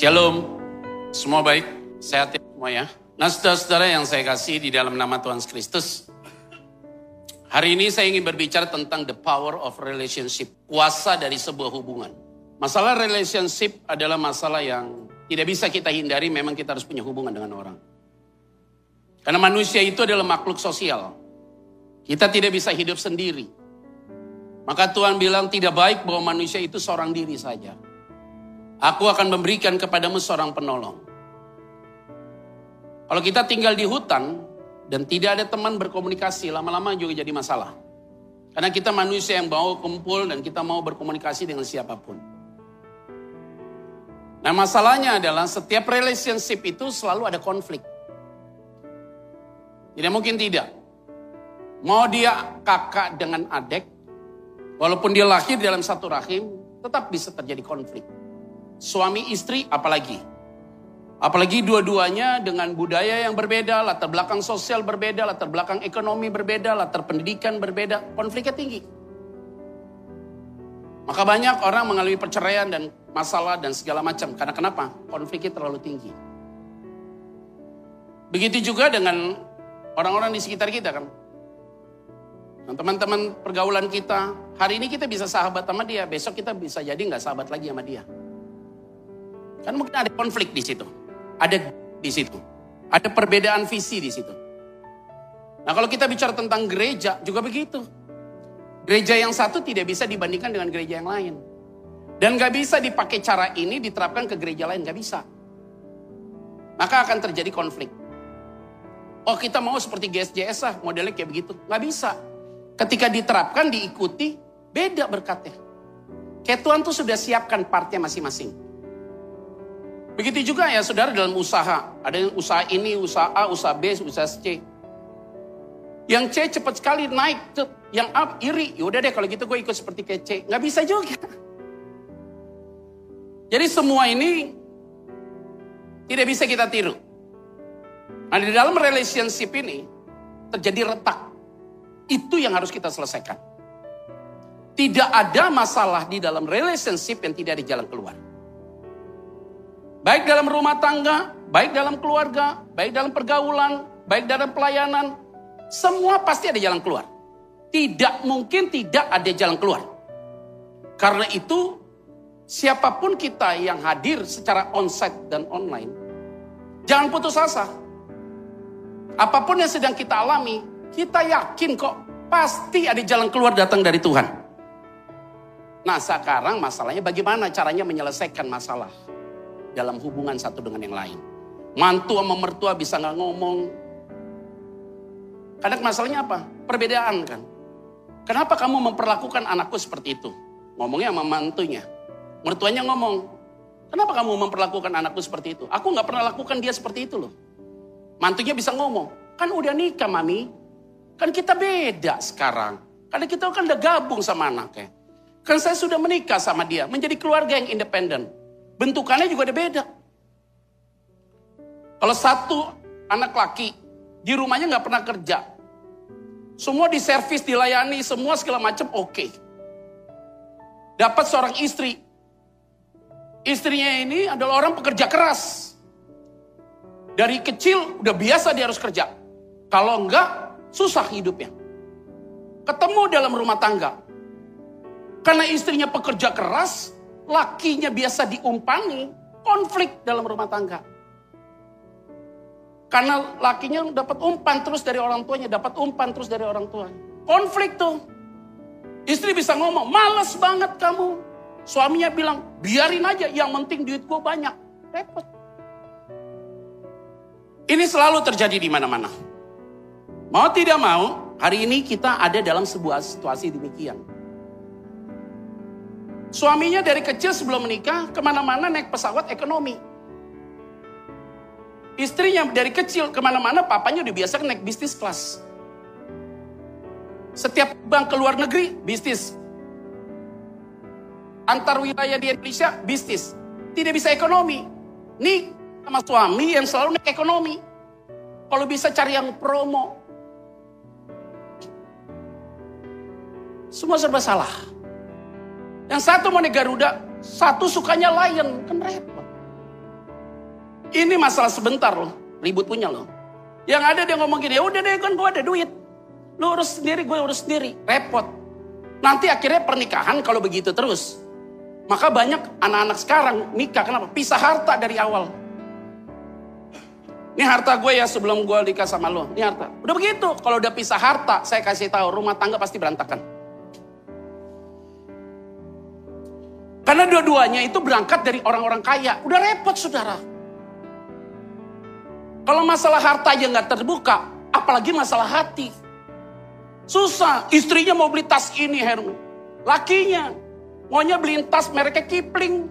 Shalom, semua baik, sehat ya semua ya. Nah saudara-saudara yang saya kasih di dalam nama Tuhan Kristus. Hari ini saya ingin berbicara tentang the power of relationship. Kuasa dari sebuah hubungan. Masalah relationship adalah masalah yang tidak bisa kita hindari, memang kita harus punya hubungan dengan orang. Karena manusia itu adalah makhluk sosial. Kita tidak bisa hidup sendiri. Maka Tuhan bilang tidak baik bahwa manusia itu seorang diri saja. Aku akan memberikan kepadamu seorang penolong. Kalau kita tinggal di hutan dan tidak ada teman berkomunikasi, lama-lama juga jadi masalah. Karena kita manusia yang mau kumpul dan kita mau berkomunikasi dengan siapa pun. Nah masalahnya adalah setiap relationship itu selalu ada konflik. Tidak mungkin tidak. Mau dia kakak dengan adik, walaupun dia lahir dalam satu rahim, tetap bisa terjadi konflik suami istri apalagi. Apalagi dua-duanya dengan budaya yang berbeda, latar belakang sosial berbeda, latar belakang ekonomi berbeda, latar pendidikan berbeda, konfliknya tinggi. Maka banyak orang mengalami perceraian dan masalah dan segala macam. Karena kenapa? Konfliknya terlalu tinggi. Begitu juga dengan orang-orang di sekitar kita kan. Teman-teman pergaulan kita, hari ini kita bisa sahabat sama dia, besok kita bisa jadi nggak sahabat lagi sama dia. Kan mungkin ada konflik di situ. Ada di situ. Ada perbedaan visi di situ. Nah kalau kita bicara tentang gereja juga begitu. Gereja yang satu tidak bisa dibandingkan dengan gereja yang lain. Dan gak bisa dipakai cara ini diterapkan ke gereja lain, gak bisa. Maka akan terjadi konflik. Oh kita mau seperti GSJS lah, modelnya kayak begitu. Gak bisa. Ketika diterapkan, diikuti, beda berkatnya. Kayak Tuhan tuh sudah siapkan partnya masing-masing. Begitu juga ya saudara dalam usaha. Ada yang usaha ini, usaha A, usaha B, usaha C. Yang C cepat sekali naik. Yang A iri. Ya udah deh kalau gitu gue ikut seperti kayak C. Nggak bisa juga. Jadi semua ini tidak bisa kita tiru. Nah di dalam relationship ini terjadi retak. Itu yang harus kita selesaikan. Tidak ada masalah di dalam relationship yang tidak ada jalan keluar. Baik dalam rumah tangga, baik dalam keluarga, baik dalam pergaulan, baik dalam pelayanan. Semua pasti ada jalan keluar. Tidak mungkin tidak ada jalan keluar. Karena itu, siapa pun kita yang hadir secara onsite dan online, jangan putus asa. Apa pun yang sedang kita alami, kita yakin kok pasti ada jalan keluar datang dari Tuhan. Nah sekarang masalahnya bagaimana caranya menyelesaikan masalah dalam hubungan satu dengan yang lain. Mantu sama mertua bisa nggak ngomong. Kadang masalahnya apa? Perbedaan kan. Kenapa kamu memperlakukan anakku seperti itu? Ngomongnya sama mantunya. Mertuanya ngomong, kenapa kamu memperlakukan anakku seperti itu? Aku nggak pernah lakukan dia seperti itu loh. Mantunya bisa ngomong, kan udah nikah mami. Kan kita beda sekarang. Karena kita kan udah gabung sama anaknya. Kan saya sudah menikah sama dia, menjadi keluarga yang independen. Bentukannya juga ada beda. Kalau satu anak laki di rumahnya nggak pernah kerja, semua diservis, dilayani, semua segala macam oke. Okay. Dapat seorang istri, istrinya ini adalah orang pekerja keras. Dari kecil udah biasa dia harus kerja. Kalau enggak, susah hidupnya. Ketemu dalam rumah tangga. Karena istrinya pekerja keras, lakinya biasa diumpani, konflik dalam rumah tangga. Karena lakinya dapat umpan terus dari orang tuanya, dapat umpan terus dari orang tua. Konflik tuh. Istri bisa ngomong, males banget kamu. Suaminya bilang, biarin aja, yang penting duit gue banyak. Repot. Ini selalu terjadi di mana-mana. Mau tidak mau, hari ini kita ada dalam sebuah situasi demikian. Suaminya dari kecil sebelum menikah ke mana-mana naik pesawat ekonomi. Istrinya dari kecil ke mana-mana papanya udah biasa naik bisnis kelas. Setiap bank ke luar negeri bisnis. Antar wilayah di Indonesia bisnis. Tidak bisa ekonomi. Nih sama suami yang selalu naik ekonomi. Kalau bisa cari yang promo. Semua serba salah. Yang satu mau naik Garuda, satu sukanya Lion, kan repot. Ini masalah sebentar loh, ribut punya loh. Yang ada dia ngomong gini, ya udah deh kan gue ada duit. Lu urus sendiri, gue urus sendiri. Repot. Nanti akhirnya pernikahan kalau begitu terus. Maka banyak anak-anak sekarang nikah, kenapa? Pisah harta dari awal. Ini harta gue ya sebelum gue nikah sama lo. Ini harta. Udah begitu. Kalau udah pisah harta, saya kasih tahu rumah tangga pasti berantakan. Karena dua-duanya itu berangkat dari orang-orang kaya. Udah repot saudara. Kalau masalah harta aja nggak terbuka, apalagi masalah hati. Susah. Istrinya mau beli tas ini, Herman. Lakinya maunya beliin tas mereknya Kipling.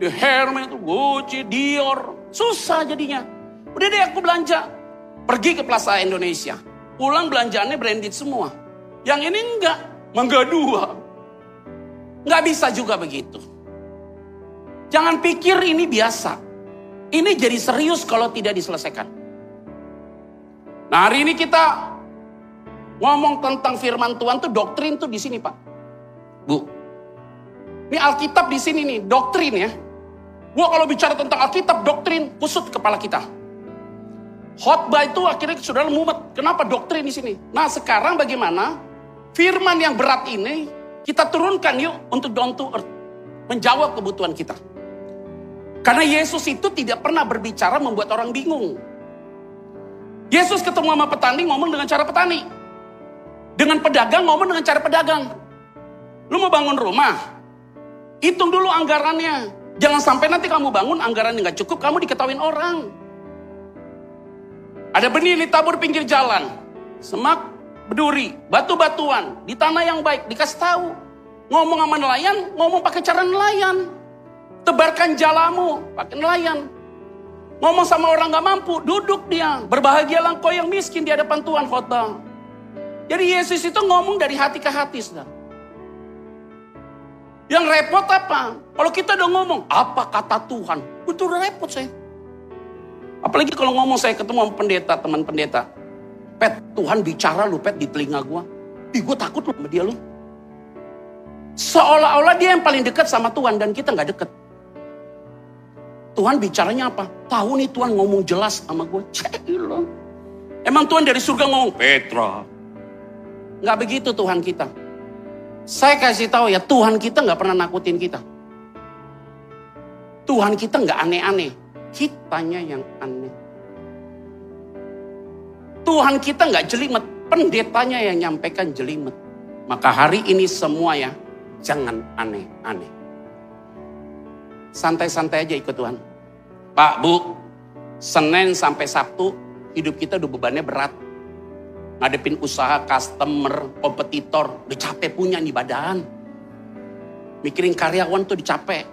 Herman itu Gucci, Dior. Susah jadinya. Udah deh aku belanja. Pergi ke Plaza Indonesia. Pulang belanjaannya branded semua. Yang ini enggak. Mangga dua. Nggak bisa juga begitu. Jangan pikir ini biasa. Ini jadi serius kalau tidak diselesaikan. Nah hari ini kita ngomong tentang firman Tuhan tuh doktrin tuh di sini Pak. Bu. Ini Alkitab di sini nih, doktrin ya. Gua kalau bicara tentang Alkitab, doktrin kusut kepala kita. Khotbah itu akhirnya sudah mumet. Kenapa doktrin di sini? Nah sekarang bagaimana firman yang berat ini kita turunkan yuk untuk down to earth. Menjawab kebutuhan kita. Karena Yesus itu tidak pernah berbicara membuat orang bingung. Yesus ketemu sama petani ngomong dengan cara petani. Dengan pedagang ngomong dengan cara pedagang. Lu mau bangun rumah? Hitung dulu anggarannya. Jangan sampai nanti kamu bangun anggaran nggak cukup, kamu diketahuin orang. Ada benih ditabur pinggir jalan. Semak berduri, batu-batuan, di tanah yang baik, dikasih tahu. Ngomong sama nelayan, ngomong pakai cara nelayan. Tebarkan jalamu, pakai nelayan. Ngomong sama orang gak mampu, duduk dia. Berbahagialah engkau yang miskin di hadapan Tuhan khotbah. Jadi Yesus itu ngomong dari hati ke hati, saudara. Yang repot apa? Kalau kita udah ngomong, apa kata Tuhan? Itu repot saya. Apalagi kalau ngomong saya ketemu sama pendeta, teman pendeta. Pet, Tuhan bicara lu Pet di telinga gue. Ih gue takut lu sama dia lu. Seolah-olah dia yang paling dekat sama Tuhan dan kita nggak deket. Tuhan bicaranya apa? Tahu nih Tuhan ngomong jelas sama gue. Celo. Emang Tuhan dari surga ngomong, Petra. Nggak begitu Tuhan kita. Saya kasih tahu ya, Tuhan kita nggak pernah nakutin kita. Tuhan kita nggak aneh-aneh. Kitanya yang aneh. Tuhan kita nggak jelimet, pendetanya yang nyampaikan jelimet. Maka hari ini semua ya, jangan aneh-aneh. Santai-santai aja ikut Tuhan. Pak, Bu, Senin sampai Sabtu hidup kita udah bebannya berat. Ngadepin usaha, customer, kompetitor, udah capek punya nih badan. Mikirin karyawan tuh dicapek.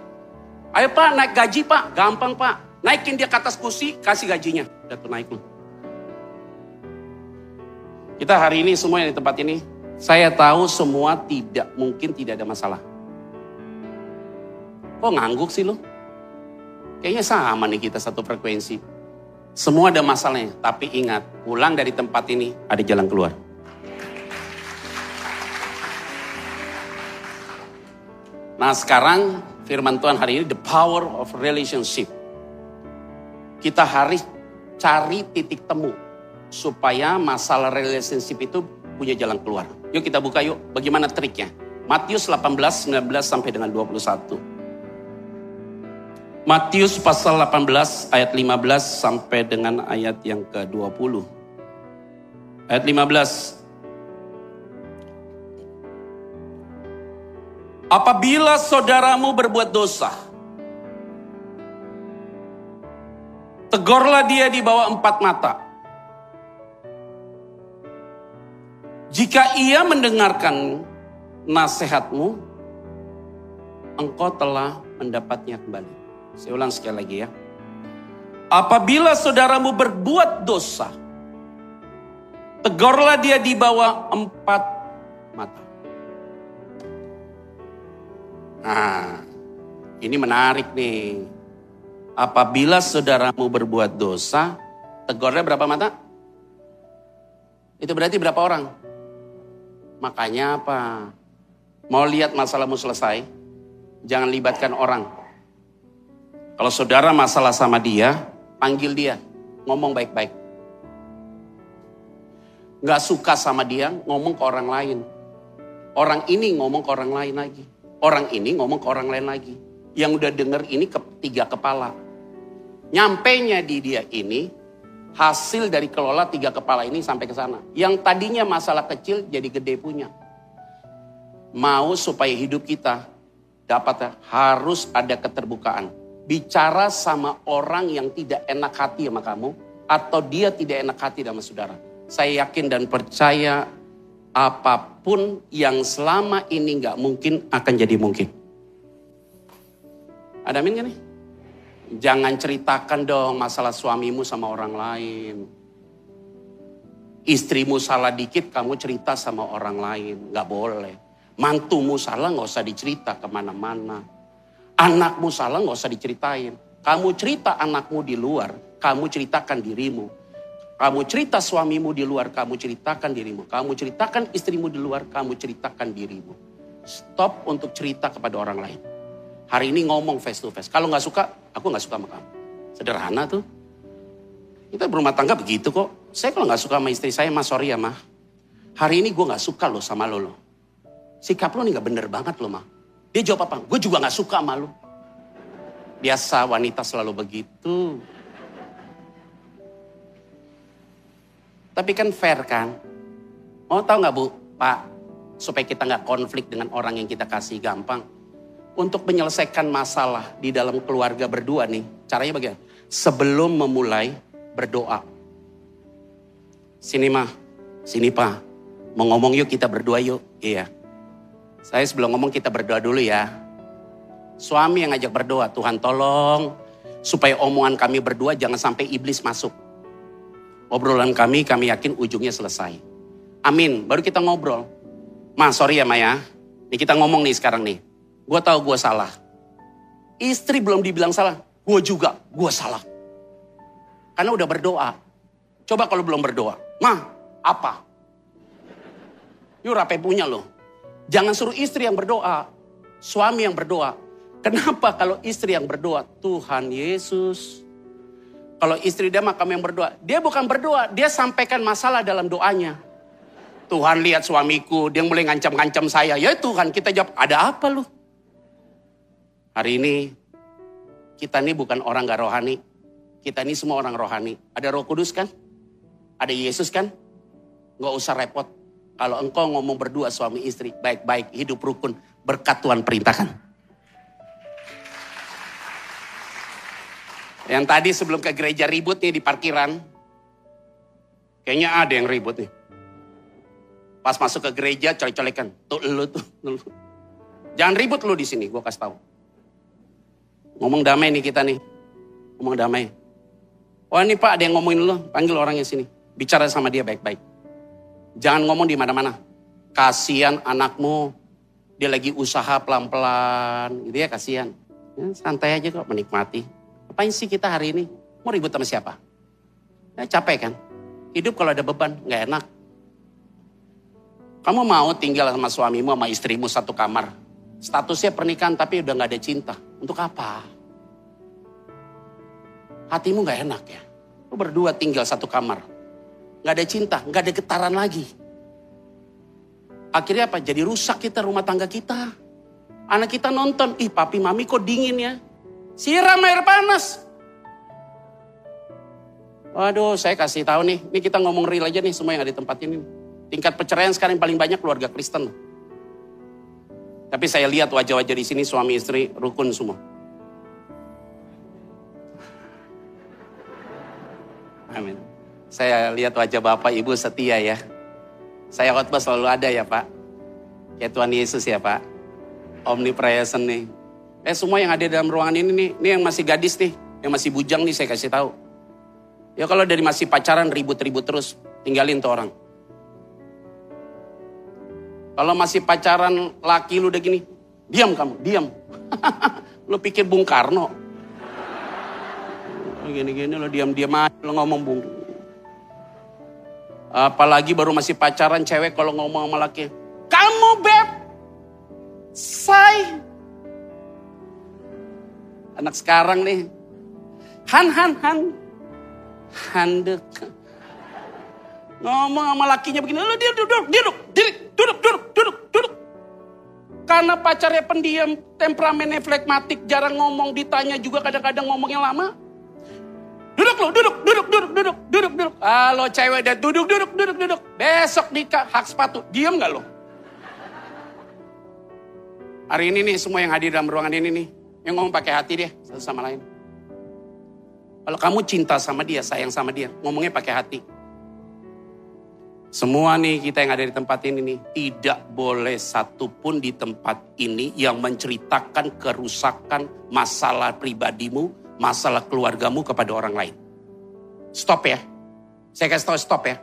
Ayo Pak, naik gaji Pak, gampang Pak. Naikin dia ke atas kursi, kasih gajinya. Udah tuh naik loh. Kita hari ini semua yang di tempat ini, saya tahu semua tidak mungkin tidak ada masalah. Kok ngangguk sih lo? Kayaknya sama nih kita satu frekuensi. Semua ada masalahnya, tapi ingat, pulang dari tempat ini ada jalan keluar. Nah sekarang firman Tuhan hari ini the power of relationship. Kita harus cari titik temu supaya masalah relationship itu punya jalan keluar. Yuk kita buka yuk, bagaimana triknya? Matius 18, 19 sampai dengan 21. Matius pasal 18 ayat 15 sampai dengan ayat yang ke-20. Ayat 15. Apabila saudaramu berbuat dosa, tegurlah dia di bawah empat mata. Jika ia mendengarkan nasihatmu, engkau telah mendapatnya kembali. Saya ulang sekali lagi ya. Apabila saudaramu berbuat dosa, tegurlah dia di bawah empat mata. Nah, ini menarik nih. Apabila saudaramu berbuat dosa, tegurnya berapa mata? Itu berarti berapa orang? Makanya apa? Mau lihat masalahmu selesai? Jangan libatkan orang. Kalau saudara masalah sama dia, panggil dia, ngomong baik-baik. Gak suka sama dia, ngomong ke orang lain. Orang ini ngomong ke orang lain lagi. Orang ini ngomong ke orang lain lagi. Yang udah denger ini ke, tiga kepala. Nyampainya di dia ini, hasil dari kelola tiga kepala ini sampai ke sana. Yang tadinya masalah kecil jadi gede punya. Mau supaya hidup kita dapat harus ada keterbukaan bicara sama orang yang tidak enak hati sama kamu atau dia tidak enak hati sama saudara. Saya yakin dan percaya apa pun yang selama ini nggak mungkin akan jadi mungkin. Ada amin gak nih? Jangan ceritakan dong masalah suamimu sama orang lain. Istrimu salah dikit kamu cerita sama orang lain. Nggak boleh. Mantumu salah nggak usah dicerita ke mana-mana Anakmu salah nggak usah diceritain. Kamu cerita anakmu di luar, kamu ceritakan dirimu. Kamu cerita suamimu di luar, kamu ceritakan dirimu. Kamu ceritakan istrimu di luar, kamu ceritakan dirimu. Stop untuk cerita kepada orang lain. Hari ini ngomong face to face. Kalau nggak suka, aku nggak suka sama kamu. Sederhana tuh. Kita berumah tangga begitu kok. Saya kalau nggak suka sama istri saya, mas sorry ya mah. Hari ini gue nggak suka loh sama lo loh. Sikap lo nih nggak bener banget loh mah. Dia jawab apa? Gue juga gak suka sama lu. Biasa wanita selalu begitu. Tapi kan fair kan? Oh tahu nggak bu, Pak, supaya kita nggak konflik dengan orang yang kita kasih gampang. Untuk menyelesaikan masalah di dalam keluarga berdua nih, caranya bagaimana? Sebelum memulai berdoa. Sini mah, sini pak, mau ngomong yuk kita berdua yuk. Iya, saya sebelum ngomong kita berdoa dulu ya. Suami yang ngajak berdoa, Tuhan tolong supaya omongan kami berdua jangan sampai iblis masuk. Obrolan kami, kami yakin ujungnya selesai. Amin, baru kita ngobrol. Ma, sorry ya Maya. Nih kita ngomong nih sekarang nih. Gue tahu gue salah. Istri belum dibilang salah, gue juga, gue salah. Karena udah berdoa. Coba kalau belum berdoa. Ma, apa? Yuk rapi punya loh. Jangan suruh istri yang berdoa, suami yang berdoa. Kenapa kalau istri yang berdoa, Tuhan Yesus. Kalau istri dia makam yang berdoa, dia bukan berdoa, dia sampaikan masalah dalam doanya. Tuhan lihat suamiku, dia mulai ngancam-ngancam saya. Ya Tuhan, kita jawab, ada apa lu? Hari ini, kita ini bukan orang gak rohani. Kita ini semua orang rohani. Ada roh kudus kan? Ada Yesus kan? Gak usah repot. Kalau engkau ngomong berdua suami istri, baik-baik, hidup rukun, berkat Tuhan perintahkan. Yang tadi sebelum ke gereja ribut nih di parkiran, kayaknya ada yang ribut nih. Pas masuk ke gereja, colek-colekan. Tuh lu tuh, lu. Jangan ribut lu di sini, gue kasih tahu. Ngomong damai nih kita nih. Ngomong damai. Wah ini pak ada yang ngomongin lu, panggil orangnya sini. Bicara sama dia baik-baik. Jangan ngomong di mana-mana. Kasihan anakmu, dia lagi usaha pelan-pelan, gitu ya kasihan. Ya, santai aja kok menikmati. Apain sih kita hari ini? Mau ribut sama siapa? Ya, capek kan? Hidup kalau ada beban, nggak enak. Kamu mau tinggal sama suamimu, sama istrimu satu kamar. Statusnya pernikahan tapi udah nggak ada cinta. Untuk apa? Hatimu nggak enak ya? Lu berdua tinggal satu kamar nggak ada cinta, nggak ada getaran lagi. Akhirnya apa? Jadi rusak kita rumah tangga kita. Anak kita nonton, ih papi mami kok dingin ya. Siram air panas. Waduh, saya kasih tahu nih, ini kita ngomong real aja nih semua yang ada di tempat ini. Tingkat perceraian sekarang yang paling banyak keluarga Kristen. Tapi saya lihat wajah-wajah di sini suami istri rukun semua. Amin. Saya lihat wajah Bapak Ibu setia ya. Saya khotbah selalu ada ya Pak. Ya Tuhan Yesus ya Pak. Omnipresent nih. Eh semua yang ada dalam ruangan ini nih, ini yang masih gadis nih, yang masih bujang nih saya kasih tahu. Ya kalau dari masih pacaran ribut-ribut terus, tinggalin tuh orang. Kalau masih pacaran laki lu udah gini, diam kamu, diam. lu pikir Bung Karno. Gini-gini lo diam-diam aja lo ngomong Bung Apalagi baru masih pacaran cewek kalau ngomong sama laki. Kamu beb, say. Anak sekarang nih. Han, Han, Han. Handek. Ngomong sama lakinya begini, lu dia duduk, duduk, duduk, duduk, duduk, duduk, duduk. Karena pacarnya pendiam, temperamennya flekmatik, jarang ngomong, ditanya juga kadang-kadang ngomongnya lama. Duduk lo, duduk, duduk, duduk, duduk, duduk, duduk. Kalau cewek udah duduk, duduk, duduk, duduk. Besok nikah, hak sepatu. Diam gak lo? Hari ini nih semua yang hadir dalam ruangan ini nih. Yang ngomong pakai hati deh, satu sama lain. Kalau kamu cinta sama dia, sayang sama dia, ngomongnya pakai hati. Semua nih kita yang ada di tempat ini nih, tidak boleh satupun di tempat ini yang menceritakan kerusakan masalah pribadimu, masalah keluargamu kepada orang lain. Stop ya. Saya kasih tahu stop ya.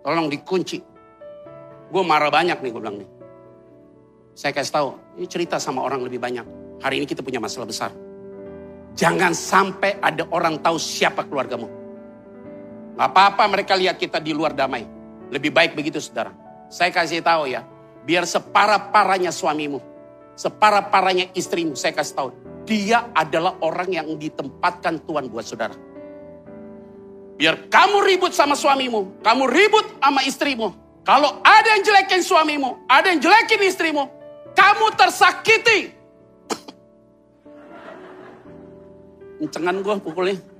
Tolong dikunci. Gue marah banyak nih gue bilang nih. Saya kasih tahu, ini cerita sama orang lebih banyak. Hari ini kita punya masalah besar. Jangan sampai ada orang tahu siapa keluargamu. Apa-apa mereka lihat kita di luar damai. Lebih baik begitu saudara. Saya kasih tahu ya, biar separah-parahnya suamimu, separah-parahnya istrimu, saya kasih tahu. Dia adalah orang yang ditempatkan Tuhan buat saudara. Biar kamu ribut sama suamimu, kamu ribut sama istrimu. Kalau ada yang jelekin suamimu, ada yang jelekin istrimu, kamu tersakiti. Kencengan gue pukulnya.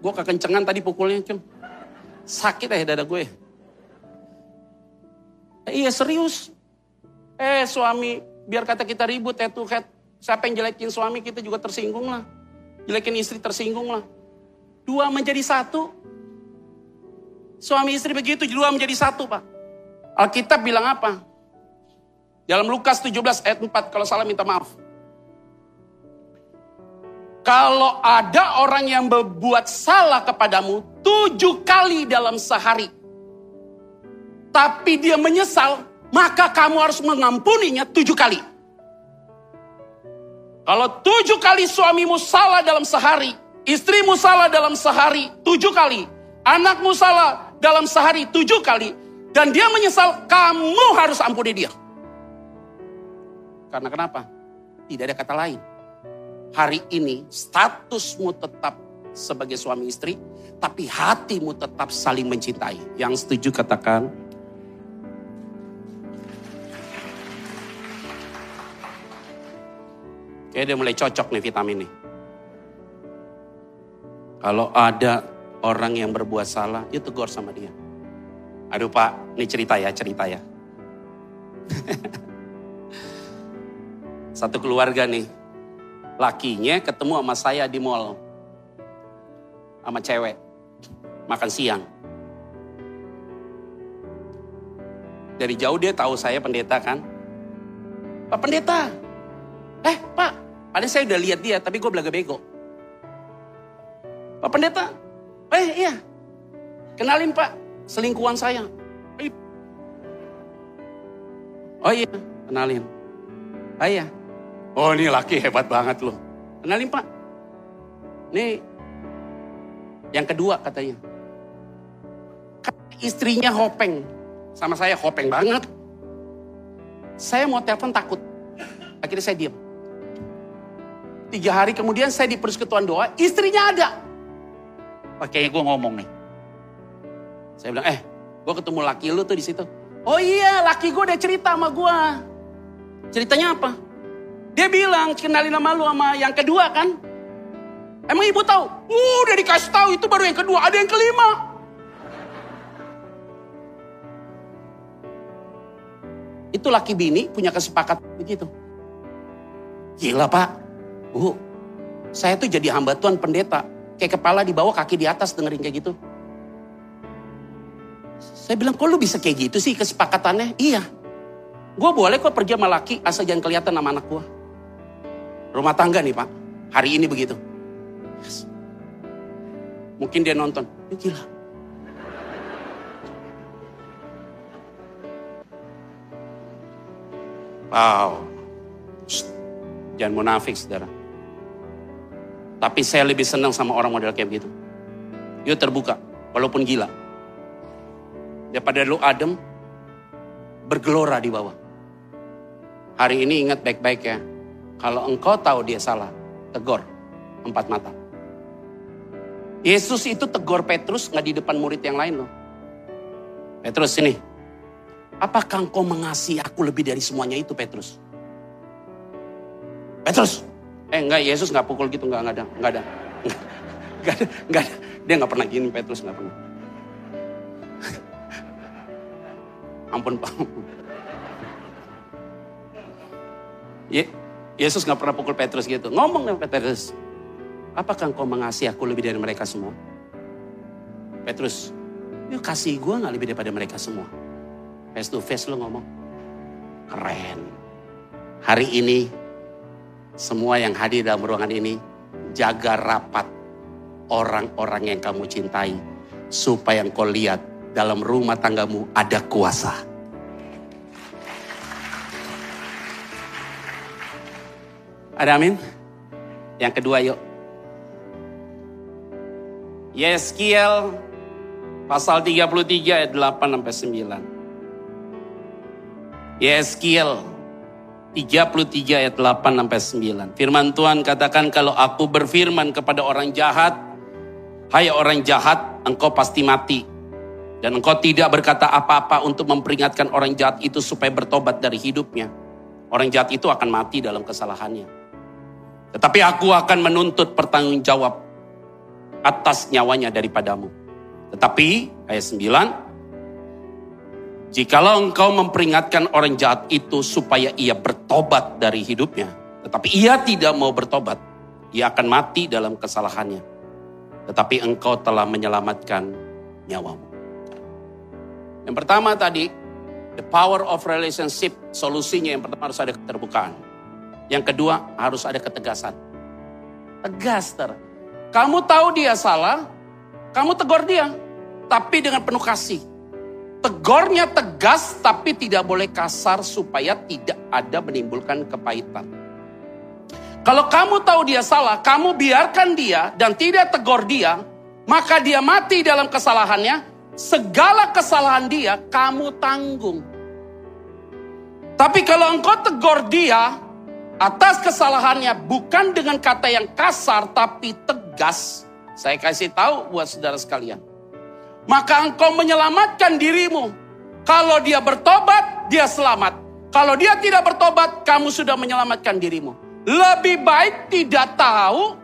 Gue kekencengan tadi pukulnya. Cun. Sakit ya dada gue. Eh, iya serius. Eh suami, biar kata kita ribut to head. Siapa yang jelekin suami kita juga tersinggung lah. Jelekin istri tersinggung lah. Dua menjadi satu. Suami istri begitu, dua menjadi satu pak. Alkitab bilang apa? Dalam Lukas 17 ayat 4, kalau salah minta maaf. Kalau ada orang yang berbuat salah kepadamu tujuh kali dalam sehari. Tapi dia menyesal, maka kamu harus mengampuninya tujuh kali. Kalau tujuh kali suamimu salah dalam sehari, istrimu salah dalam sehari tujuh kali, anakmu salah dalam sehari tujuh kali, dan dia menyesal, kamu harus ampuni dia. Karena kenapa? Tidak ada kata lain. Hari ini statusmu tetap sebagai suami istri, tapi hatimu tetap saling mencintai. Yang setuju katakan. Kayaknya dia mulai cocok nih vitamin nih. Kalau ada orang yang berbuat salah, ya tegur sama dia. Aduh pak, ini cerita ya, cerita ya. Satu keluarga nih, lakinya ketemu sama saya di mall. Sama cewek, makan siang. Dari jauh dia tahu saya pendeta kan. Pak pendeta, eh pak, padahal saya udah lihat dia, tapi gue belaga bego. Pak pendeta, eh iya, kenalin pak, selingkuhan saya. Oh iya, kenalin. Oh iya, Oh ini laki hebat banget loh. Kenalin pak. Nih yang kedua katanya. Istrinya hopeng. Sama saya hopeng banget. Saya mau telepon takut. Akhirnya saya diam. Tiga hari kemudian saya di persekutuan doa, istrinya ada. Oke, gue ngomong nih. Saya bilang, eh, gue ketemu laki lu tuh di situ. Oh iya, laki gue udah cerita sama gue. Ceritanya apa? Dia bilang, kenalin nama lu sama yang kedua kan? Emang ibu tahu? Uh, udah dikasih tahu itu baru yang kedua, ada yang kelima. Itu laki bini punya kesepakatan begitu. Gila pak, bu, saya tuh jadi hamba Tuhan pendeta. Kayak kepala di bawah, kaki di atas dengerin kayak gitu. Saya bilang, kok lu bisa kayak gitu sih kesepakatannya? Iya. Gue boleh kok pergi sama laki asal jangan kelihatan sama anak gue. Rumah tangga nih pak, hari ini begitu. Yes. Mungkin dia nonton, ya gila. Wow, Shh. jangan munafik saudara. Tapi saya lebih senang sama orang model kayak begitu. Yuk terbuka, walaupun gila. Daripada lu adem, bergelora di bawah. Hari ini ingat baik-baik ya Kalau engkau tahu dia salah, tegur empat mata. Yesus itu tegur Petrus nggak di depan murid yang lain loh. Petrus sini. Apakah engkau mengasihi aku lebih dari semuanya itu Petrus? Petrus. Eh enggak, Yesus nggak pukul gitu, enggak, enggak ada, enggak ada. Enggak ada, enggak ada. Dia nggak pernah gini Petrus, nggak pernah. Ampun Pak. Ye, Yesus nggak pernah pukul Petrus gitu. Ngomong dengan Petrus. Apakah engkau mengasihi aku lebih dari mereka semua? Petrus, yuk kasih gue nggak lebih daripada mereka semua. Face to face lo ngomong. Keren. Hari ini semua yang hadir dalam ruangan ini jaga rapat orang-orang yang kamu cintai supaya engkau lihat dalam rumah tanggamu ada kuasa. Ada amin? Yang kedua yuk. Yeskiel pasal 33 ayat 8 sampai 9. Yeskiel 33 ayat 8 sampai 9. Firman Tuhan katakan kalau aku berfirman kepada orang jahat, hai orang jahat, engkau pasti mati. Dan engkau tidak berkata apa-apa untuk memperingatkan orang jahat itu supaya bertobat dari hidupnya. Orang jahat itu akan mati dalam kesalahannya. Tetapi aku akan menuntut pertanggung jawab atas nyawanya daripadamu. Tetapi ayat 9, Jikalau engkau memperingatkan orang jahat itu supaya ia bertobat dari hidupnya, tetapi ia tidak mau bertobat, ia akan mati dalam kesalahannya. Tetapi engkau telah menyelamatkan nyawamu. Yang pertama tadi, the power of relationship, solusinya yang pertama harus ada keterbukaan. Yang kedua harus ada ketegasan. Tegas ter. Kamu tahu dia salah, kamu tegur dia, tapi dengan penuh kasih Tegornya tegas tapi tidak boleh kasar supaya tidak ada menimbulkan kepahitan. Kalau kamu tahu dia salah, kamu biarkan dia dan tidak tegur dia, maka dia mati dalam kesalahannya. Segala kesalahan dia kamu tanggung. Tapi kalau engkau tegur dia atas kesalahannya bukan dengan kata yang kasar tapi tegas, saya kasih tahu buat saudara sekalian maka engkau menyelamatkan dirimu. Kalau dia bertobat, dia selamat. Kalau dia tidak bertobat, kamu sudah menyelamatkan dirimu. Lebih baik tidak tahu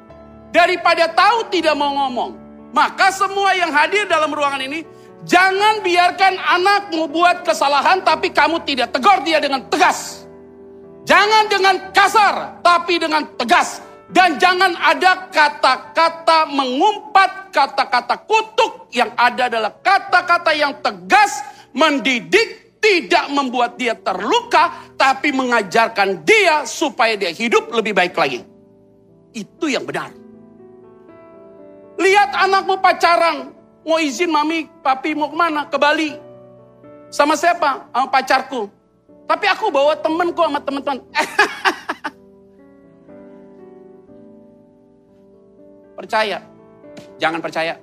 daripada tahu tidak mau ngomong. Maka semua yang hadir dalam ruangan ini, jangan biarkan anakmu buat kesalahan tapi kamu tidak tegur dia dengan tegas. Jangan dengan kasar, tapi dengan tegas. Dan jangan ada kata-kata mengumpat, kata-kata kutuk yang ada adalah kata-kata yang tegas, mendidik, tidak membuat dia terluka, tapi mengajarkan dia supaya dia hidup lebih baik lagi. Itu yang benar. Lihat anakmu pacaran, mau izin mami, papi mau ke mana? Ke Bali. Sama siapa? Sama pacarku. Tapi aku bawa temenku sama teman-teman. Percaya. Jangan percaya.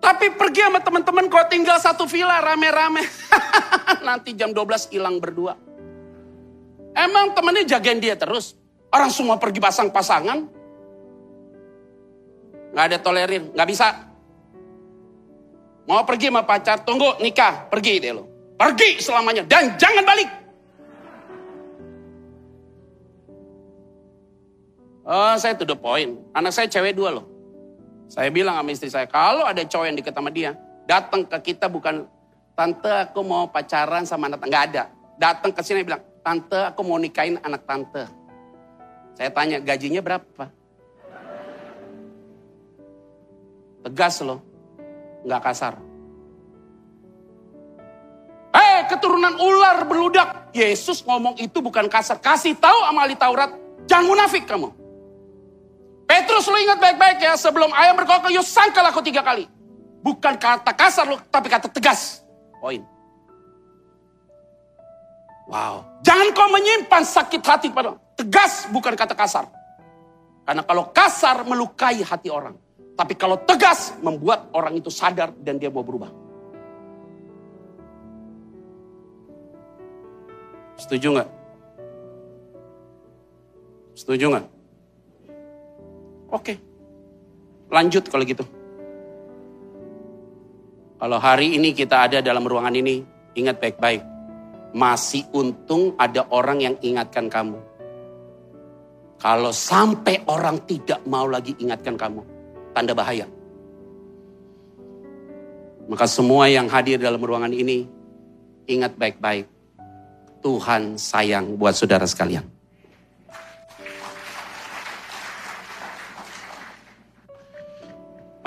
Tapi pergi sama teman-teman kau tinggal satu villa rame-rame. Nanti jam 12 hilang berdua. Emang temennya jagain dia terus. Orang semua pergi pasang-pasangan. Gak ada tolerir, gak bisa. Mau pergi sama pacar, tunggu nikah, pergi deh lo. Pergi selamanya dan jangan balik. Oh, saya to the point. Anak saya cewek dua loh. Saya bilang sama istri saya, kalau ada cowok yang deket sama dia, datang ke kita bukan, tante aku mau pacaran sama anak, nggak ada. Datang ke sini bilang, tante aku mau nikahin anak tante. Saya tanya, gajinya berapa? Tegas loh, nggak kasar. Keturunan ular beludak. Yesus ngomong itu bukan kasar. Kasih tahu sama ahli Taurat, jangan munafik kamu. Petrus lu ingat baik-baik ya, sebelum ayam berkokok, yuk sangkal aku tiga kali. Bukan kata kasar lu, tapi kata tegas. Poin. Wow. Jangan kau menyimpan sakit hati pada Tegas bukan kata kasar. Karena kalau kasar melukai hati orang. Tapi kalau tegas membuat orang itu sadar dan dia mau berubah. Setuju nggak? Setuju nggak? Oke. Lanjut kalau gitu. Kalau hari ini kita ada dalam ruangan ini, ingat baik-baik. Masih untung ada orang yang ingatkan kamu. Kalau sampai orang tidak mau lagi ingatkan kamu, tanda bahaya. Maka semua yang hadir dalam ruangan ini, ingat baik-baik. Tuhan sayang buat saudara sekalian.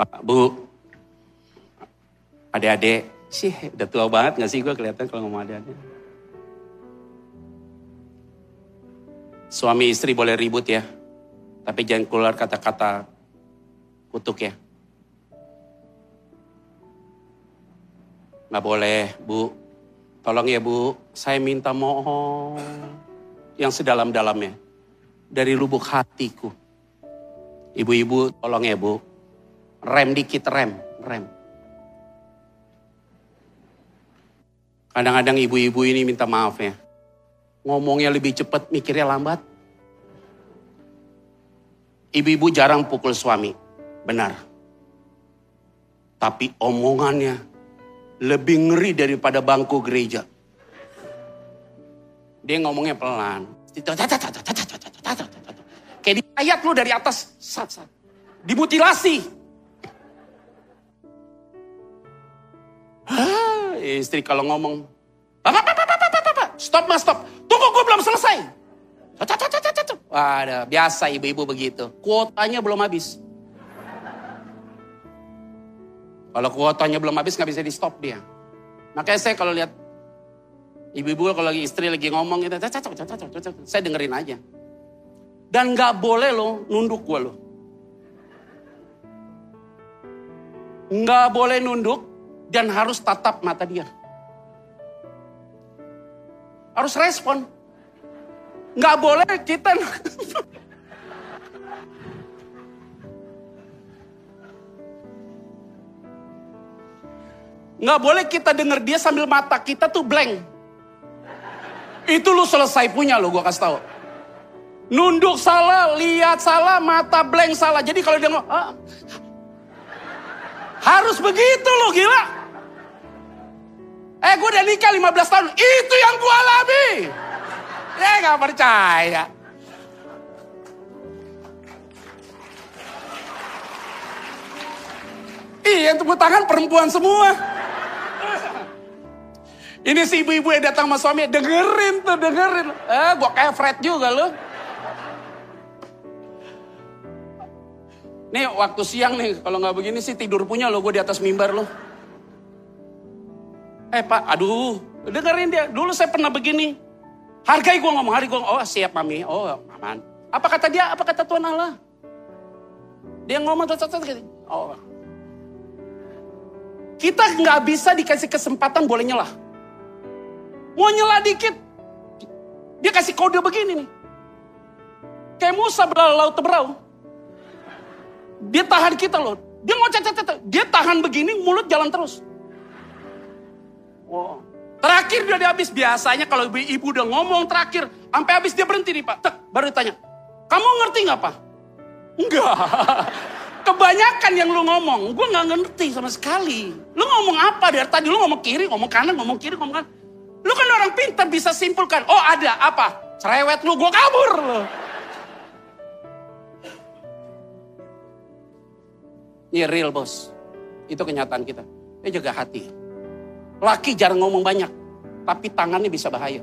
Pak, Bu, adik-adik, sih udah tua banget gak sih gue kelihatan kalau ngomong adik-adik. Suami istri boleh ribut ya, tapi jangan keluar kata-kata kutuk ya. Nggak boleh, Bu. Tolong ya Bu, saya minta mohon yang sedalam-dalamnya. Dari lubuk hatiku. Ibu-ibu tolong ya Bu, rem dikit rem, rem. Kadang-kadang ibu-ibu ini minta maaf ya. Ngomongnya lebih cepat, mikirnya lambat. Ibu-ibu jarang pukul suami, benar. Tapi omongannya lebih ngeri daripada bangku gereja. Dia ngomongnya pelan. Kayak di ayat lu dari atas. Dimutilasi. Hah, istri kalau ngomong. Stop mas, stop. Tunggu, gue belum selesai. Wah, biasa ibu-ibu begitu. Kuotanya belum habis. Kalau kuotanya belum habis nggak bisa di stop dia. Makanya saya kalau lihat ibu-ibu kalau lagi istri lagi ngomong gitu, saya dengerin aja. Dan nggak boleh lo nunduk gue lo. Nggak boleh nunduk dan harus tatap mata dia. Harus respon. Nggak boleh kita Nggak boleh kita denger dia sambil mata kita tuh blank. Itu lu selesai punya lo, gue kasih tahu. Nunduk salah, lihat salah, mata blank salah. Jadi kalau dia ngomong, ah, harus begitu lo gila. Eh gue udah nikah 15 tahun, itu yang gue alami. Ya gak percaya. Iya, tepuk tangan perempuan semua. Ini si ibu-ibu yang datang sama suami, dengerin tuh, dengerin. Eh, gua kayak Fred juga loh. Nih waktu siang nih, kalau nggak begini sih tidur punya lo, gue di atas mimbar lo. Eh pak, aduh, dengerin dia. Dulu saya pernah begini. Hargai gue ngomong, hari gue, oh siap mami, oh aman. Apa kata dia, apa kata Tuhan Allah? Dia ngomong, oh. Kita nggak bisa dikasih kesempatan boleh nyelah. Mau nyela dikit. Dia kasih kode begini nih. Kayak Musa berlalu laut teberau. Dia tahan kita loh. Dia mau cacat Dia tahan begini, mulut jalan terus. Wow. Terakhir dia habis. Biasanya kalau ibu, ibu udah ngomong terakhir. Sampai habis dia berhenti nih Pak. Tek, baru ditanya. Kamu ngerti nggak Pak? Enggak. Kebanyakan yang lu ngomong, gue nggak ngerti sama sekali. Lu ngomong apa dari tadi? Lu ngomong kiri, ngomong kanan, ngomong kiri, ngomong kanan. Lu kan orang pintar bisa simpulkan. Oh ada apa? Cerewet lu, gue kabur lu. Ini real bos. Itu kenyataan kita. Ini jaga hati. Laki jarang ngomong banyak. Tapi tangannya bisa bahaya.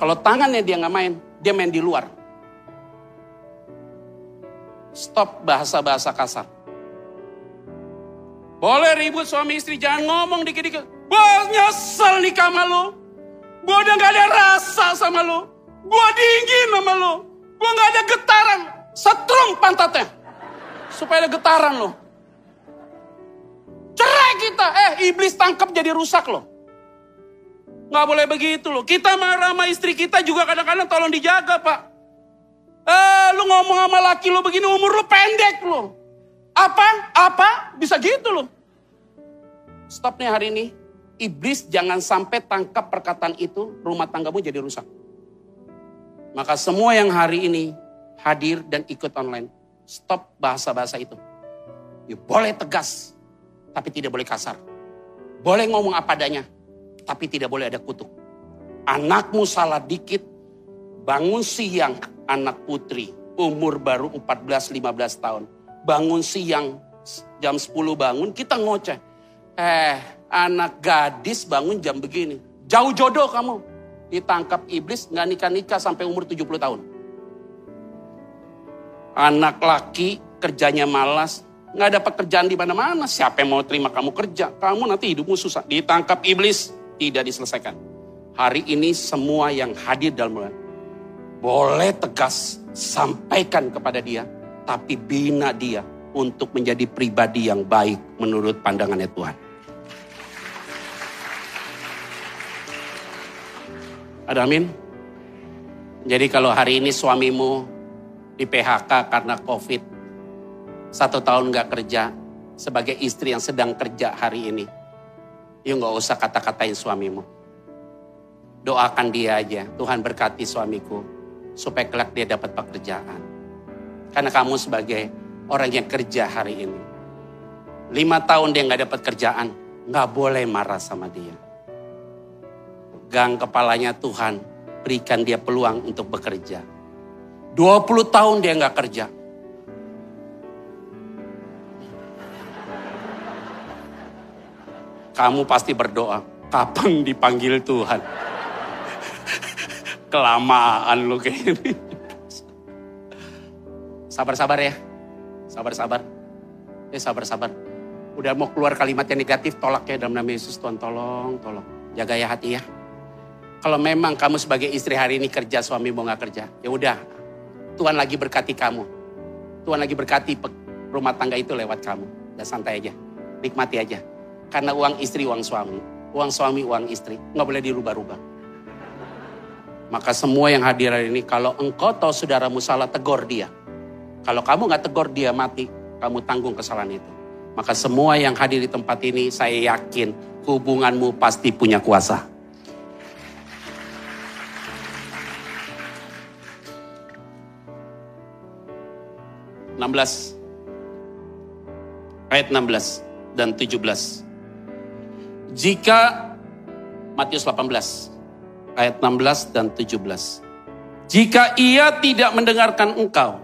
Kalau tangannya dia nggak main, dia main di luar. Stop bahasa-bahasa kasar. Boleh ribut suami istri, jangan ngomong dikit-dikit. Gue nyesel nikah sama lu. Gue udah gak ada rasa sama lu. Gue dingin sama lu. Gue gak ada getaran. Setrum pantatnya. Supaya ada getaran lo. Cerai kita. Eh iblis tangkap jadi rusak loh. Gak boleh begitu loh. Kita marah sama istri kita juga kadang-kadang tolong dijaga pak. Eh lu ngomong sama laki lu begini umur lu pendek lo. Apa? Apa? Bisa gitu loh. Stop nih hari ini. Iblis jangan sampai tangkap perkataan itu, rumah tanggamu jadi rusak. Maka semua yang hari ini hadir dan ikut online, stop bahasa-bahasa itu. Ya, boleh tegas, tapi tidak boleh kasar. Boleh ngomong apa adanya, tapi tidak boleh ada kutuk. Anakmu salah dikit, bangun siang anak putri, umur baru 14-15 tahun. Bangun siang, jam 10 bangun, kita ngoceh. Eh, anak gadis bangun jam begini. Jauh jodoh kamu ditangkap iblis nggak nikah-nikah sampai umur 70 tahun. Anak laki kerjanya malas, nggak dapat kerjaan di mana-mana. Siapa yang mau terima kamu kerja? Kamu nanti hidupmu susah. Ditangkap iblis, tidak diselesaikan. Hari ini semua yang hadir dalam bulan, boleh tegas sampaikan kepada dia, tapi bina dia untuk menjadi pribadi yang baik menurut pandangannya Tuhan. Ada amin? Jadi kalau hari ini suamimu di PHK karena COVID, satu tahun gak kerja, sebagai istri yang sedang kerja hari ini, yuk gak usah kata-katain suamimu. Doakan dia aja, Tuhan berkati suamiku, supaya kelak dia dapat pekerjaan. Karena kamu sebagai orang yang kerja hari ini, lima tahun dia gak dapat kerjaan, gak boleh marah sama dia pegang kepalanya Tuhan, berikan dia peluang untuk bekerja. 20 tahun dia nggak kerja. Kamu pasti berdoa, kapan dipanggil Tuhan? Kelamaan lu kayak ini. Sabar-sabar ya. Sabar-sabar. Ya sabar-sabar. Udah mau keluar kalimat yang negatif, tolak ya dalam nama Yesus. Tuhan tolong, tolong. Jaga ya hati ya. Kalau memang kamu sebagai istri hari ini kerja, suami mau nggak kerja, ya udah. Tuhan lagi berkati kamu. Tuhan lagi berkati rumah tangga itu lewat kamu. Udah santai aja, nikmati aja. Karena uang istri, uang suami. Uang suami, uang istri. Nggak boleh dirubah-rubah. Maka semua yang hadir hari ini, kalau engkau tahu saudaramu salah, tegur dia. Kalau kamu nggak tegur dia mati, kamu tanggung kesalahan itu. Maka semua yang hadir di tempat ini, saya yakin hubunganmu pasti punya kuasa. 16 ayat 16 dan 17. Jika Matius 18 ayat 16 dan 17. Jika ia tidak mendengarkan engkau,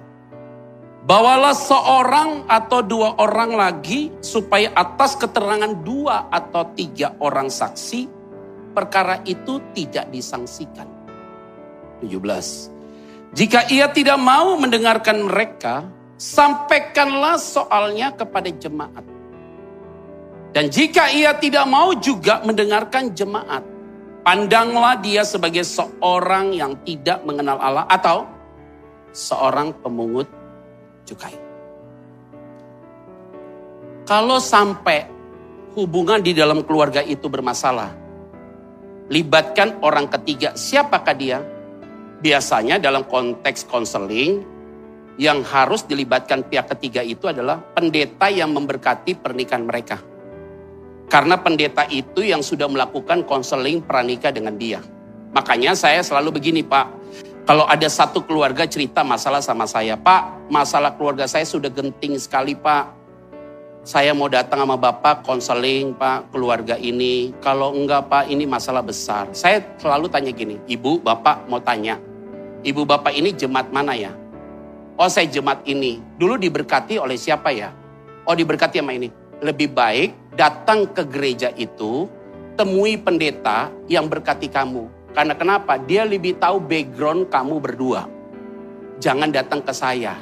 bawalah seorang atau dua orang lagi supaya atas keterangan dua atau tiga orang saksi perkara itu tidak disangsikan. 17. Jika ia tidak mau mendengarkan mereka, sampaikanlah soalnya kepada jemaat. Dan jika ia tidak mau juga mendengarkan jemaat, pandanglah dia sebagai seorang yang tidak mengenal Allah atau seorang pemungut cukai. Kalau sampai hubungan di dalam keluarga itu bermasalah, libatkan orang ketiga. Siapakah dia? Biasanya dalam konteks konseling, yang harus dilibatkan pihak ketiga itu adalah pendeta yang memberkati pernikahan mereka. Karena pendeta itu yang sudah melakukan konseling pranikah dengan dia. Makanya saya selalu begini Pak, kalau ada satu keluarga cerita masalah sama saya, Pak, masalah keluarga saya sudah genting sekali Pak. Saya mau datang sama Bapak konseling Pak keluarga ini. Kalau enggak Pak ini masalah besar. Saya selalu tanya gini, Ibu Bapak mau tanya. Ibu Bapak ini jemaat mana ya? Oh saya jemaat ini. Dulu diberkati oleh siapa ya? Oh diberkati sama ini. Lebih baik datang ke gereja itu, temui pendeta yang berkati kamu. Karena kenapa? Dia lebih tahu background kamu berdua. Jangan datang ke saya.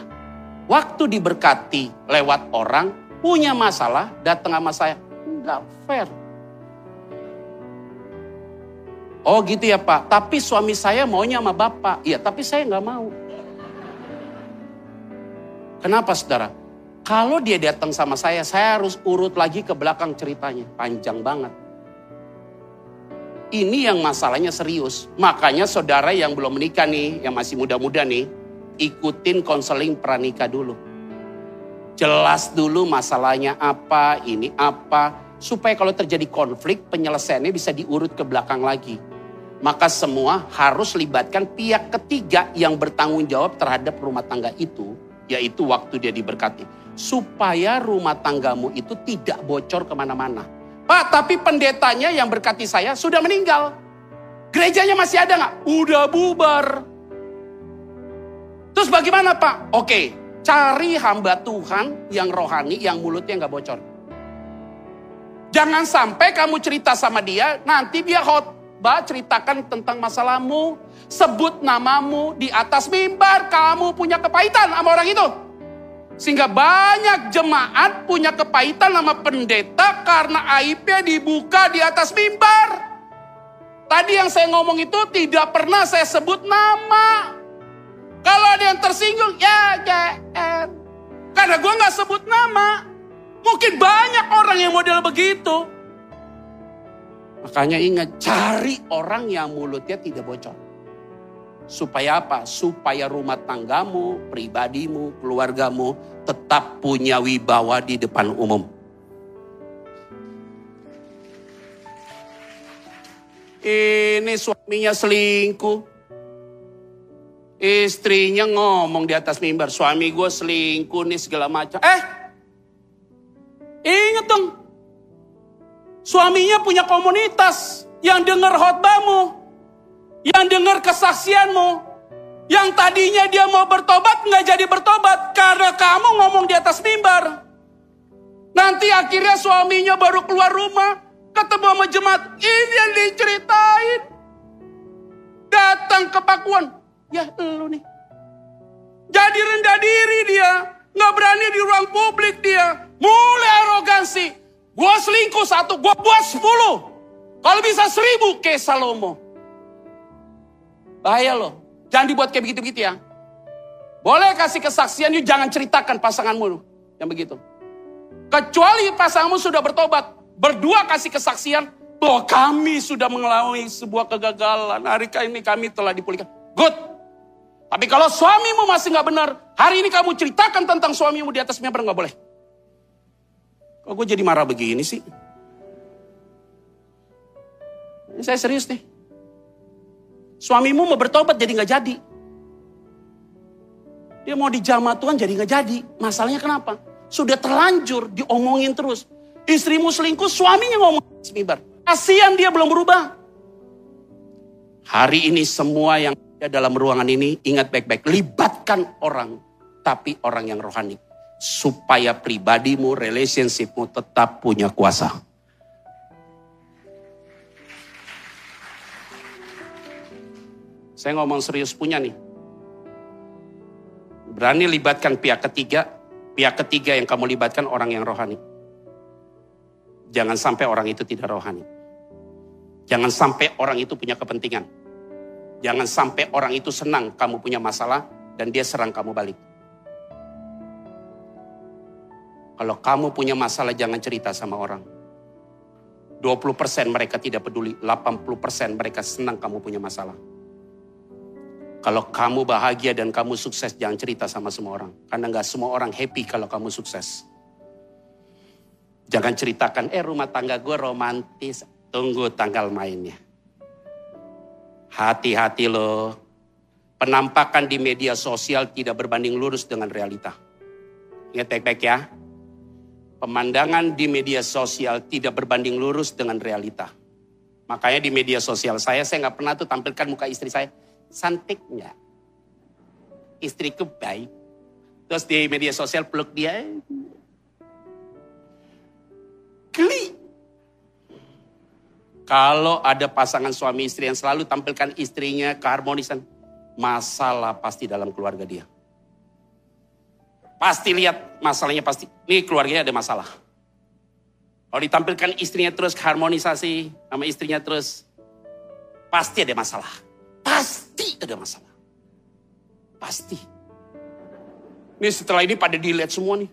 Waktu diberkati lewat orang, punya masalah, datang sama saya. Enggak fair. Oh gitu ya Pak, tapi suami saya maunya sama Bapak. Iya, tapi saya nggak mau. Kenapa saudara? Kalau dia datang sama saya, saya harus urut lagi ke belakang ceritanya. Panjang banget. Ini yang masalahnya serius. Makanya saudara yang belum menikah nih, yang masih muda-muda nih, ikutin konseling pranikah dulu. Jelas dulu masalahnya apa, ini apa. Supaya kalau terjadi konflik, penyelesaiannya bisa diurut ke belakang lagi. maka semua harus libatkan pihak ketiga yang bertanggung jawab terhadap rumah tangga itu, yaitu waktu dia diberkati. Supaya rumah tanggamu itu tidak bocor ke mana-mana. Pak, tapi pendetanya yang berkati saya sudah meninggal. Gerejanya masih ada nggak? Udah bubar. Terus bagaimana Pak? Oke, cari hamba Tuhan yang rohani, yang mulutnya nggak bocor. Jangan sampai kamu cerita sama dia, nanti dia hot Ba, ceritakan tentang masalahmu, sebut namamu di atas mimbar, kamu punya kepahitan sama orang itu. Sehingga banyak jemaat punya kepahitan sama pendeta karena aibnya dibuka di atas mimbar. Tadi yang saya ngomong itu tidak pernah saya sebut nama. Kalau ada yang tersinggung, ya GM. Karena gue gak sebut nama. Mungkin banyak orang yang model begitu. Makanya ingat, cari orang yang mulutnya tidak bocor. Supaya apa? Supaya rumah tanggamu, pribadimu, keluargamu tetap punya wibawa di depan umum. Ini suaminya selingkuh. Istrinya ngomong di atas mimbar, suami gue selingkuh nih segala macam. Eh, inget dong, Suaminya punya komunitas yang dengar khotbahmu, yang dengar kesaksianmu, yang tadinya dia mau bertobat nggak jadi bertobat karena kamu ngomong di atas mimbar. Nanti akhirnya suaminya baru keluar rumah, ketemu sama jemaat, ini yang diceritain. Datang ke pakuan, ya lu nih. Jadi rendah diri dia, nggak berani di ruang publik dia, mulai arogansi. Gua selingkuh satu, gua buat sepuluh. Kalau bisa seribu ke Salomo. Bahaya loh. Jangan dibuat kayak begitu-begitu ya. Boleh kasih kesaksian, yuk jangan ceritakan pasanganmu yang begitu. Kecuali pasanganmu sudah bertobat. Berdua kasih kesaksian bahwa kami sudah mengalami sebuah kegagalan. Hari ini kami telah dipulihkan. Good. Tapi kalau suamimu masih nggak benar, hari ini kamu ceritakan tentang suamimu di atas mimbar nggak boleh. Kok gue jadi marah begini sih? Ini saya serius nih. Suamimu mau bertobat jadi nggak jadi. Dia mau dijamah Tuhan jadi nggak jadi. Masalahnya kenapa? Sudah terlanjur diomongin terus. Istrimu selingkuh, suaminya ngomong semibar. Kasihan dia belum berubah. Hari ini semua yang ada dalam ruangan ini ingat baik-baik. Libatkan orang, tapi orang yang rohani supaya pribadimu, relationshipmu tetap punya kuasa. Saya ngomong serius punya nih. Berani libatkan pihak ketiga, pihak ketiga yang kamu libatkan orang yang rohani. Jangan sampai orang itu tidak rohani. Jangan sampai orang itu punya kepentingan. Jangan sampai orang itu senang kamu punya masalah dan dia serang kamu balik. Kalau kamu punya masalah jangan cerita sama orang. 20% mereka tidak peduli, 80% mereka senang kamu punya masalah. Kalau kamu bahagia dan kamu sukses jangan cerita sama semua orang. Karena nggak semua orang happy kalau kamu sukses. Jangan ceritakan, eh rumah tangga gue romantis. Tunggu tanggal mainnya. Hati-hati loh. Penampakan di media sosial tidak berbanding lurus dengan realita. Ingat baik-baik ya. Pemandangan di media sosial tidak berbanding lurus dengan realita. Makanya di media sosial saya, saya nggak pernah tuh tampilkan muka istri saya. Santik nggak? Istriku baik. Terus di media sosial peluk dia. Geli. Kalau ada pasangan suami istri yang selalu tampilkan istrinya keharmonisan, masalah pasti dalam keluarga dia. Pasti lihat masalahnya pasti. Ini keluarganya ada masalah. Kalau ditampilkan istrinya terus harmonisasi sama istrinya terus. Pasti ada masalah. Pasti ada masalah. Pasti. Ini setelah ini pada dilihat semua nih.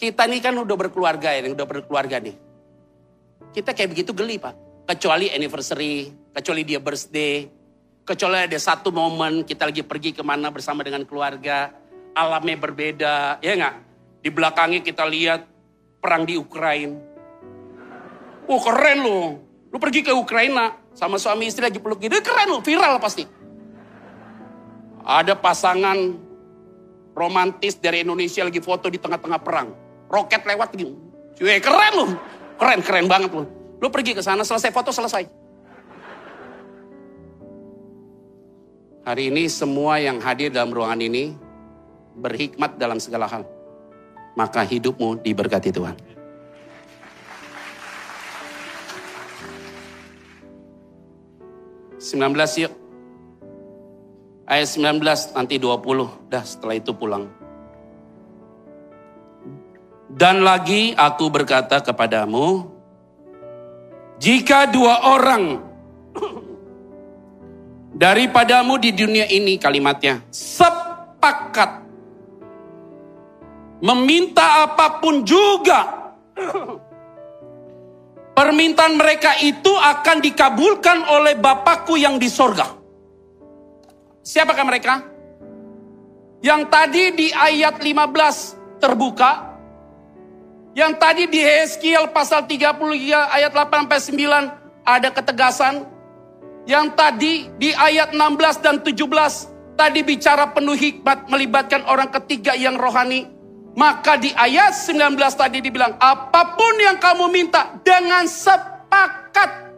Kita nih kan udah berkeluarga ya, udah berkeluarga nih. Kita kayak begitu geli pak. Kecuali anniversary, kecuali dia birthday, Kecuali ada satu momen kita lagi pergi ke mana bersama dengan keluarga, alamnya berbeda, ya nggak? Di belakangnya kita lihat perang di Ukraina. Oh keren loh, Lu pergi ke Ukraina sama suami istri lagi peluk gitu, keren lu, viral pasti. Ada pasangan romantis dari Indonesia lagi foto di tengah-tengah perang. Roket lewat gitu. Cuy, keren lu. Keren, keren banget lu. Lu pergi ke sana, selesai foto, selesai. Hari ini semua yang hadir dalam ruangan ini berhikmat dalam segala hal. Maka hidupmu diberkati Tuhan. Sembilan belas yuk. Ayat 19 nanti 20. Dah setelah itu pulang. Dan lagi aku berkata kepadamu, jika dua orang daripadamu di dunia ini kalimatnya sepakat meminta apa pun juga permintaan mereka itu akan dikabulkan oleh Bapakku yang di sorga. Siapakah mereka? Yang tadi di ayat 15 terbuka yang tadi di Heskiel pasal 33 ayat 8 sampai 9 ada ketegasan. Yang tadi di ayat 16 dan 17 tadi bicara penuh hikmat melibatkan orang ketiga yang rohani. Maka di ayat 19 tadi dibilang apa pun yang kamu minta dengan sepakat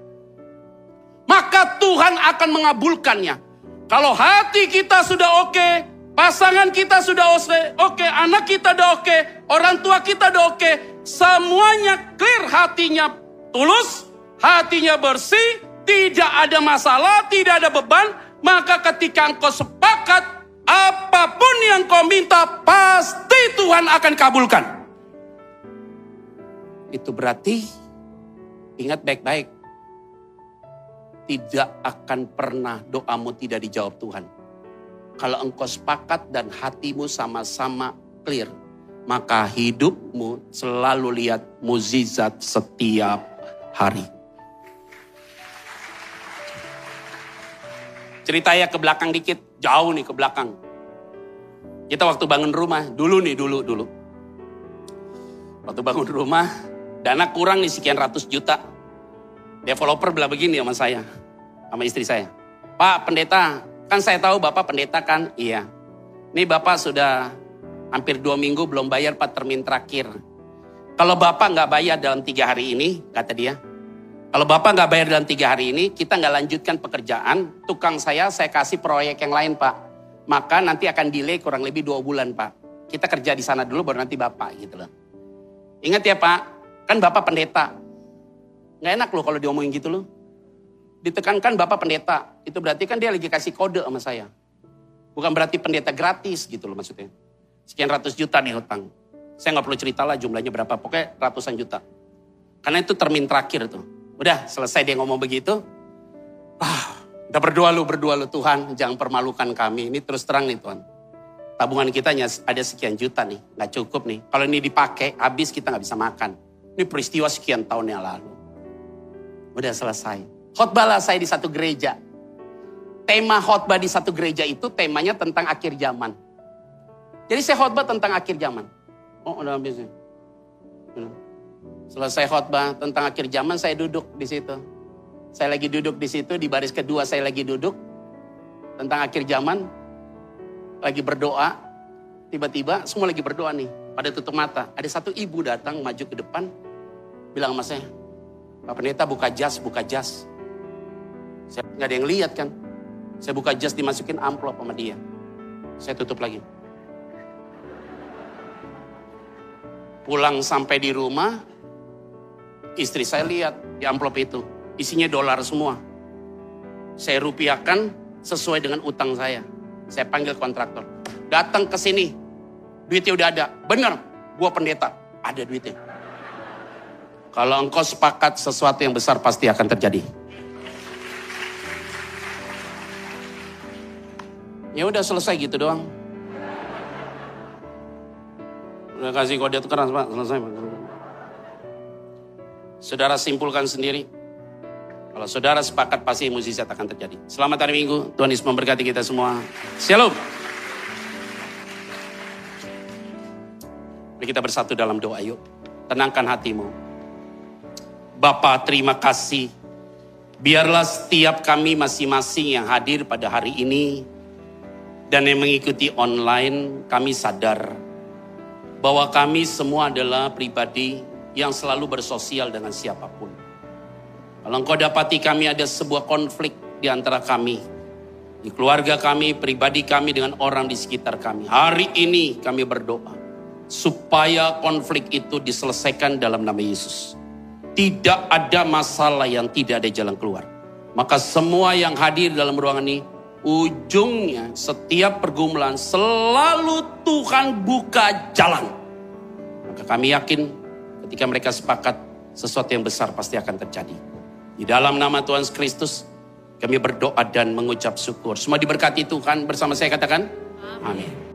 maka Tuhan akan mengabulkannya. Kalau hati kita sudah oke, Pasangan kita sudah oke, okay, anak kita udah oke, orang tua kita udah oke, semuanya clear hatinya tulus, hatinya bersih, tidak ada masalah, tidak ada beban, maka ketika engkau sepakat apa pun yang kau minta pasti Tuhan akan kabulkan. Itu berarti ingat baik-baik. Tidak akan pernah doamu tidak dijawab Tuhan kalau engkau sepakat dan hatimu sama-sama clear, maka hidupmu selalu lihat muzizat setiap hari. Ceritanya ke belakang dikit, jauh nih ke belakang. Kita waktu bangun rumah, dulu nih, dulu, dulu. Waktu bangun rumah, dana kurang nih sekian ratus juta. Developer bilang begini sama saya, sama istri saya. Pak pendeta, Kan saya tahu Bapak pendeta kan? Iya. Ini Bapak sudah hampir dua minggu belum bayar Pak termin terakhir. Kalau Bapak nggak bayar dalam tiga hari ini, kata dia. Kalau Bapak nggak bayar dalam tiga hari ini, kita nggak lanjutkan pekerjaan. Tukang saya, saya kasih proyek yang lain Pak. Maka nanti akan delay kurang lebih dua bulan Pak. Kita kerja di sana dulu baru nanti Bapak gitu loh. Ingat ya Pak, kan Bapak pendeta. Nggak enak loh kalau diomongin gitu loh ditekankan Bapak pendeta, itu berarti kan dia lagi kasih kode sama saya. Bukan berarti pendeta gratis gitu loh maksudnya. Sekian ratus juta nih hutang. Saya nggak perlu cerita lah jumlahnya berapa, pokoknya ratusan juta. Karena itu termin terakhir tuh. Udah selesai dia ngomong begitu. Ah, udah berdoa lu, berdoa lu Tuhan, jangan permalukan kami. Ini terus terang nih Tuhan. Tabungan kita ada sekian juta nih, nggak cukup nih. Kalau ini dipakai, habis kita nggak bisa makan. Ini peristiwa sekian tahun yang lalu. Udah selesai. Khotbahlah saya di satu gereja. Tema khotbah di satu gereja itu temanya tentang akhir zaman. Jadi saya khotbah tentang akhir zaman. Oh, udah habis ya. Selesai khotbah tentang akhir zaman, saya duduk di situ. Saya lagi duduk di situ, di baris kedua saya lagi duduk. Tentang akhir zaman, lagi berdoa. Tiba-tiba semua lagi berdoa nih, pada tutup mata. Ada satu ibu datang maju ke depan, bilang sama saya, Pak Pendeta buka jas, buka jas. Saya nggak ada yang lihat kan. Saya buka jas dimasukin amplop sama dia. Saya tutup lagi. Pulang sampai di rumah, istri saya lihat di amplop itu. Isinya dolar semua. Saya rupiahkan sesuai dengan utang saya. Saya panggil kontraktor. Datang ke sini. Duitnya udah ada. Bener, gua pendeta. Ada duitnya. Kalau engkau sepakat sesuatu yang besar pasti akan terjadi. Ya udah selesai gitu doang. Udah kasih kode keras pak, selesai pak. Saudara simpulkan sendiri. Kalau saudara sepakat pasti mukjizat akan terjadi. Selamat hari Minggu, Tuhan Yesus memberkati kita semua. Shalom. Mari kita bersatu dalam doa yuk. Tenangkan hatimu. Bapak terima kasih Biarlah setiap kami masing-masing yang hadir pada hari ini dan yang mengikuti online, kami sadar bahwa kami semua adalah pribadi yang selalu bersosial dengan siapa pun. Kalau engkau dapati kami ada sebuah konflik di antara kami, di keluarga kami, pribadi kami dengan orang di sekitar kami. Hari ini kami berdoa supaya konflik itu diselesaikan dalam nama Yesus. Tidak ada masalah yang tidak ada jalan keluar. Maka semua yang hadir dalam ruangan ini, ujungnya setiap pergumulan selalu Tuhan buka jalan. Maka kami yakin ketika mereka sepakat sesuatu yang besar pasti akan terjadi. Di dalam nama Tuhan Kristus kami berdoa dan mengucap syukur. Semua diberkati Tuhan bersama saya katakan. Amin.